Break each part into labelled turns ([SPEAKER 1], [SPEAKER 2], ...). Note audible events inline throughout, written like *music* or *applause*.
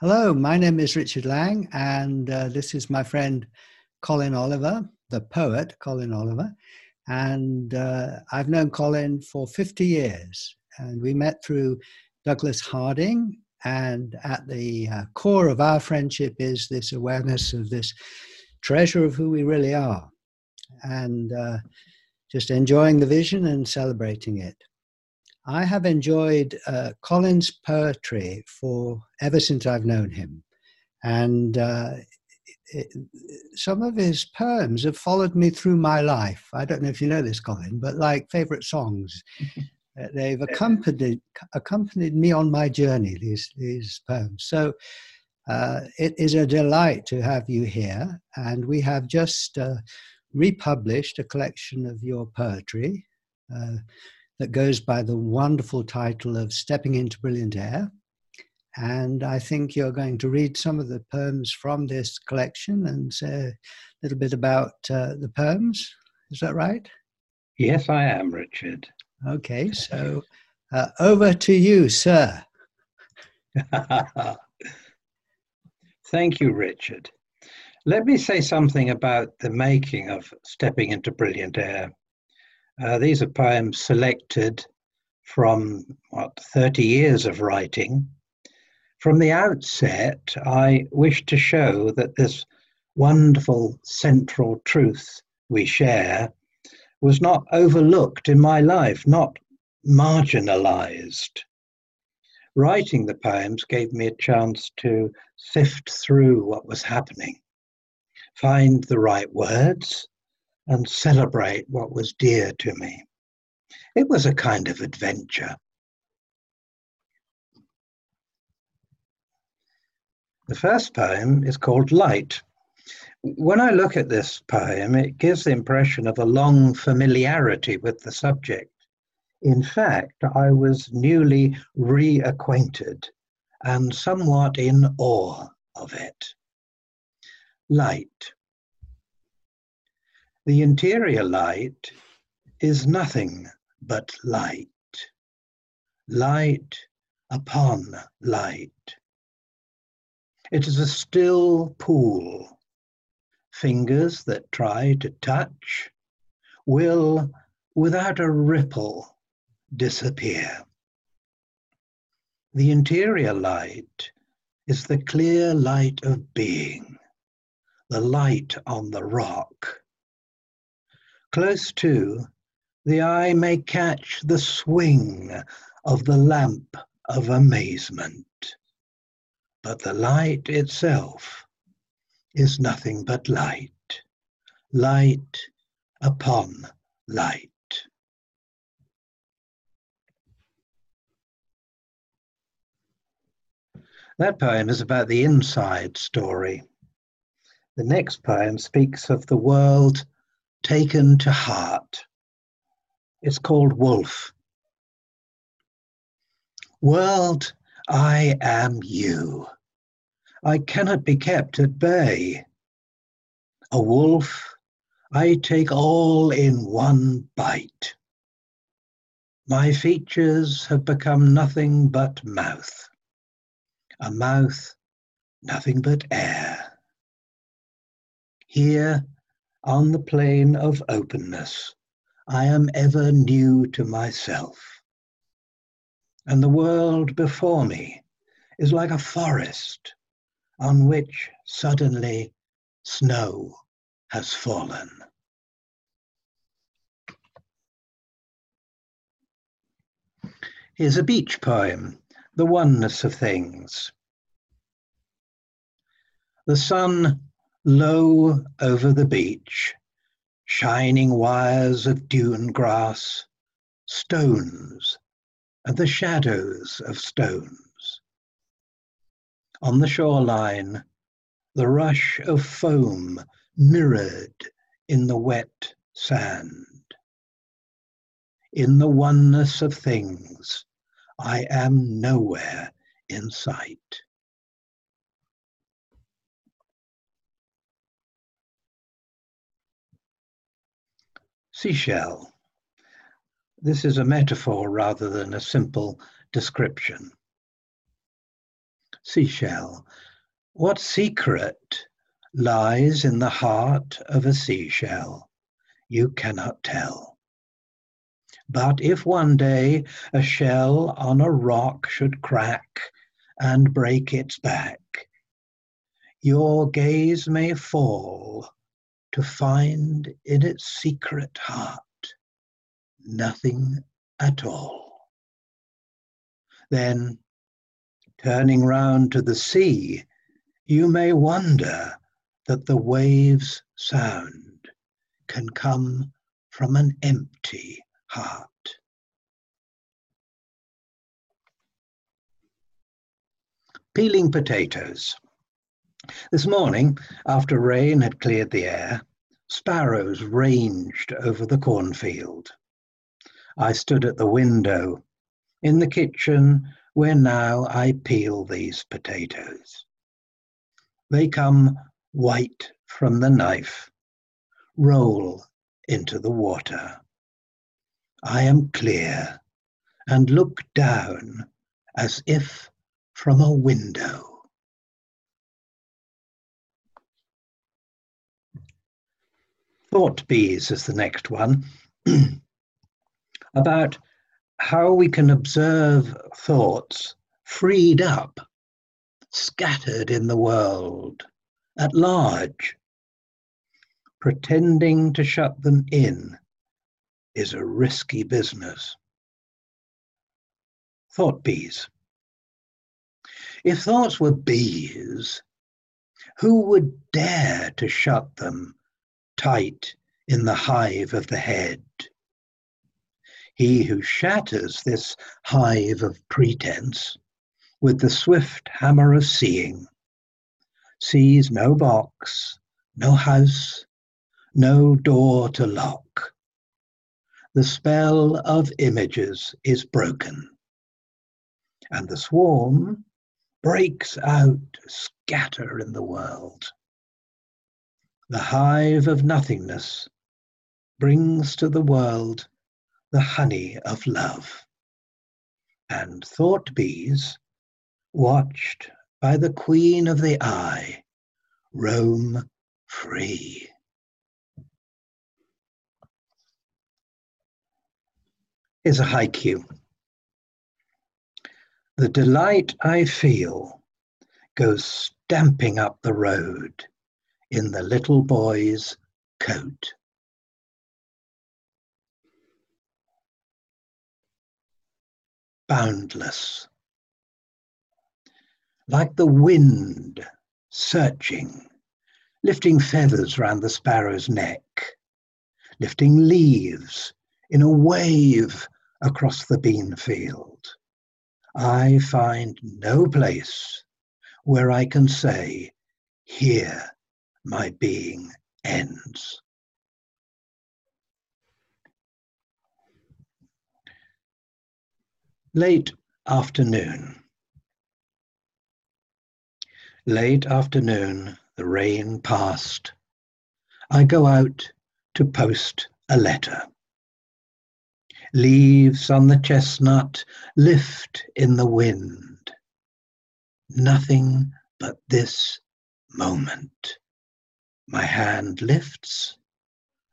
[SPEAKER 1] Hello, my name is Richard Lang, and uh, this is my friend Colin Oliver, the poet Colin Oliver. And uh, I've known Colin for 50 years, and we met through Douglas Harding. And at the uh, core of our friendship is this awareness of this treasure of who we really are, and uh, just enjoying the vision and celebrating it. I have enjoyed uh, Colin's poetry for ever since I've known him, and uh, it, some of his poems have followed me through my life. I don't know if you know this, Colin, but like favorite songs, *laughs* uh, they've accompanied accompanied me on my journey. These these poems. So uh, it is a delight to have you here, and we have just uh, republished a collection of your poetry. That goes by the wonderful title of Stepping into Brilliant Air. And I think you're going to read some of the poems from this collection and say a little bit about uh, the poems. Is that right?
[SPEAKER 2] Yes, I am, Richard.
[SPEAKER 1] Okay, so uh, over to you, sir. *laughs*
[SPEAKER 2] Thank you, Richard. Let me say something about the making of Stepping into Brilliant Air. Uh, these are poems selected from what 30 years of writing. From the outset, I wish to show that this wonderful central truth we share was not overlooked in my life, not marginalized. Writing the poems gave me a chance to sift through what was happening, find the right words, and celebrate what was dear to me. It was a kind of adventure. The first poem is called Light. When I look at this poem, it gives the impression of a long familiarity with the subject. In fact, I was newly reacquainted and somewhat in awe of it. Light. The interior light is nothing but light. Light upon light. It is a still pool. Fingers that try to touch will, without a ripple, disappear. The interior light is the clear light of being, the light on the rock Close to, the eye may catch the swing of the lamp of amazement. But the light itself is nothing but light, light upon light. That poem is about the inside story. The next poem speaks of the world taken to heart. It's called Wolf. World, I am you. I cannot be kept at bay. A wolf, I take all in one bite. My features have become nothing but mouth. A mouth, nothing but air. Here, on the plane of openness, I am ever new to myself. And the world before me is like a forest on which suddenly snow has fallen. Here's a beach poem, The Oneness of Things. The sun Low over the beach, shining wires of dune grass, stones, and the shadows of stones. On the shoreline, the rush of foam mirrored in the wet sand. In the oneness of things, I am nowhere in sight. Seashell. This is a metaphor rather than a simple description. Seashell, what secret lies in the heart of a seashell? You cannot tell. But if one day a shell on a rock should crack and break its back, your gaze may fall to find in its secret heart nothing at all. Then, turning round to the sea, you may wonder that the waves' sound can come from an empty heart. Peeling potatoes. This morning, after rain had cleared the air, sparrows ranged over the cornfield. I stood at the window in the kitchen where now I peel these potatoes. They come white from the knife, roll into the water. I am clear and look down as if from a window. Thought bees is the next one. *clears throat* About how we can observe thoughts freed up, scattered in the world, at large. Pretending to shut them in is a risky business. Thought bees. If thoughts were bees, who would dare to shut them tight in the hive of the head. He who shatters this hive of pretense with the swift hammer of seeing sees no box, no house, no door to lock. The spell of images is broken, and the swarm breaks out scatter in the world. The hive of nothingness brings to the world the honey of love. And thought bees, watched by the queen of the eye, roam free. Here's a haiku. The delight I feel goes stamping up the road in the little boy's coat. Boundless. Like the wind searching, lifting feathers round the sparrow's neck, lifting leaves in a wave across the bean field. I find no place where I can say, here my being ends. Late afternoon. Late afternoon, the rain passed. I go out to post a letter. Leaves on the chestnut lift in the wind. Nothing but this moment. My hand lifts,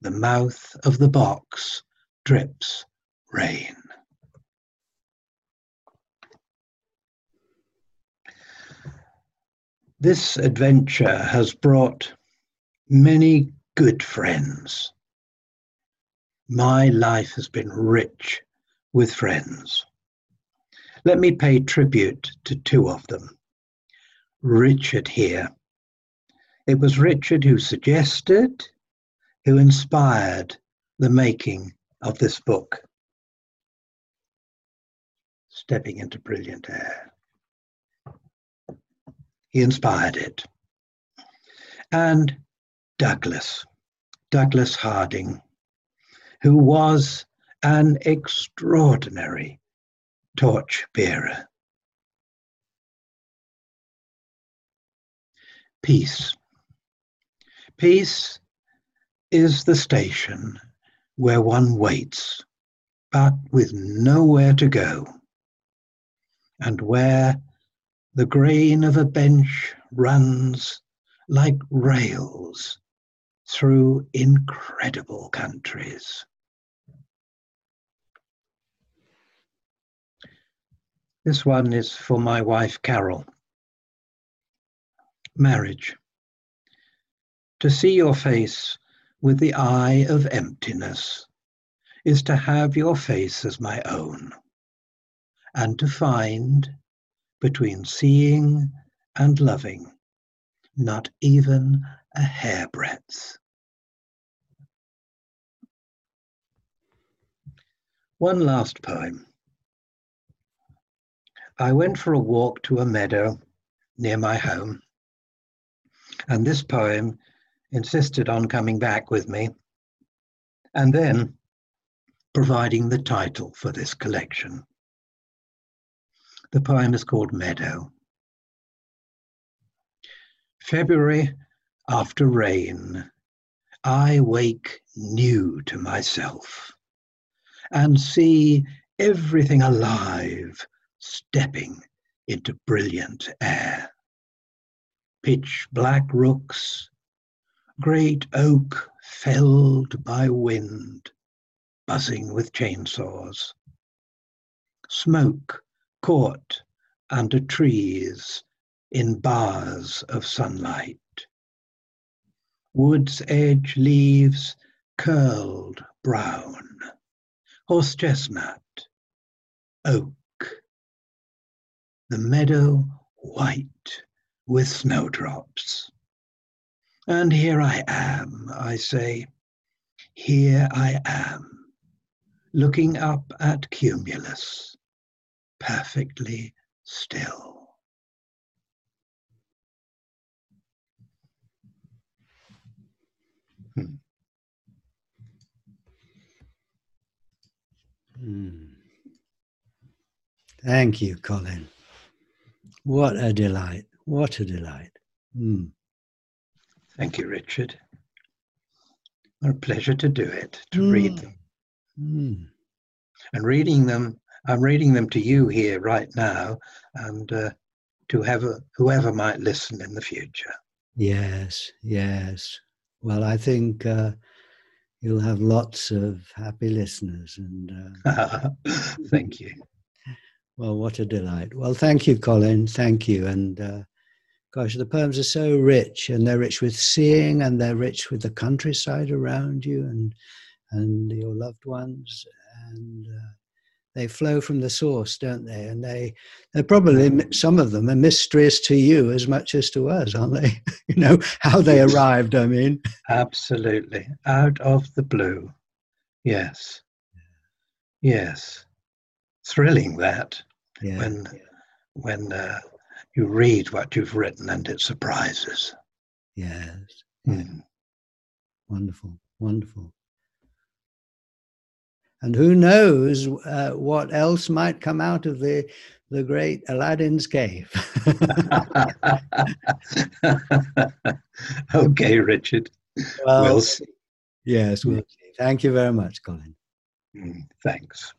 [SPEAKER 2] the mouth of the box drips rain. This adventure has brought many good friends. My life has been rich with friends. Let me pay tribute to two of them. Richard here it was Richard who suggested, who inspired the making of this book, Stepping into Brilliant Air. He inspired it. And Douglas, Douglas Harding, who was an extraordinary torch bearer. Peace. Peace is the station where one waits, but with nowhere to go, and where the grain of a bench runs like rails through incredible countries. This one is for my wife Carol. Marriage. To see your face with the eye of emptiness is to have your face as my own, and to find between seeing and loving not even a hairbreadth. One last poem. I went for a walk to a meadow near my home, and this poem insisted on coming back with me, and then providing the title for this collection. The poem is called Meadow. February after rain, I wake new to myself and see everything alive stepping into brilliant air. Pitch black rooks, great oak felled by wind, buzzing with chainsaws. Smoke caught under trees in bars of sunlight. Wood's edge leaves curled brown, horse chestnut, oak the meadow white with snowdrops. And here I am, I say, here I am, looking up at cumulus, perfectly still.
[SPEAKER 1] Hmm. Thank you, Colin. What a delight. What a delight. Mm.
[SPEAKER 2] Thank you, Richard. What a pleasure to do it, to mm. read them. Mm. And reading them, I'm reading them to you here right now and uh, to have a, whoever might listen in the future.
[SPEAKER 1] Yes, yes. Well, I think uh, you'll have lots of happy listeners. And
[SPEAKER 2] uh, *laughs* thank you. *laughs*
[SPEAKER 1] Well, what a delight. Well, thank you, Colin. Thank you. And uh, gosh, the poems are so rich, and they're rich with seeing, and they're rich with the countryside around you, and and your loved ones, and uh, they flow from the source, don't they? And they they're probably some of them are mysteries to you as much as to us, aren't they? *laughs* you know how they arrived. I mean,
[SPEAKER 2] absolutely out of the blue. Yes, yes, thrilling that yeah. when when uh, you read what you've written and it surprises.
[SPEAKER 1] Yes. Mm. Wonderful, wonderful. And who knows uh, what else might come out of the the great Aladdin's cave. *laughs*
[SPEAKER 2] okay, Richard. Well, we'll see.
[SPEAKER 1] Yes, we'll see. Thank you very much, Colin.
[SPEAKER 2] Mm, thanks.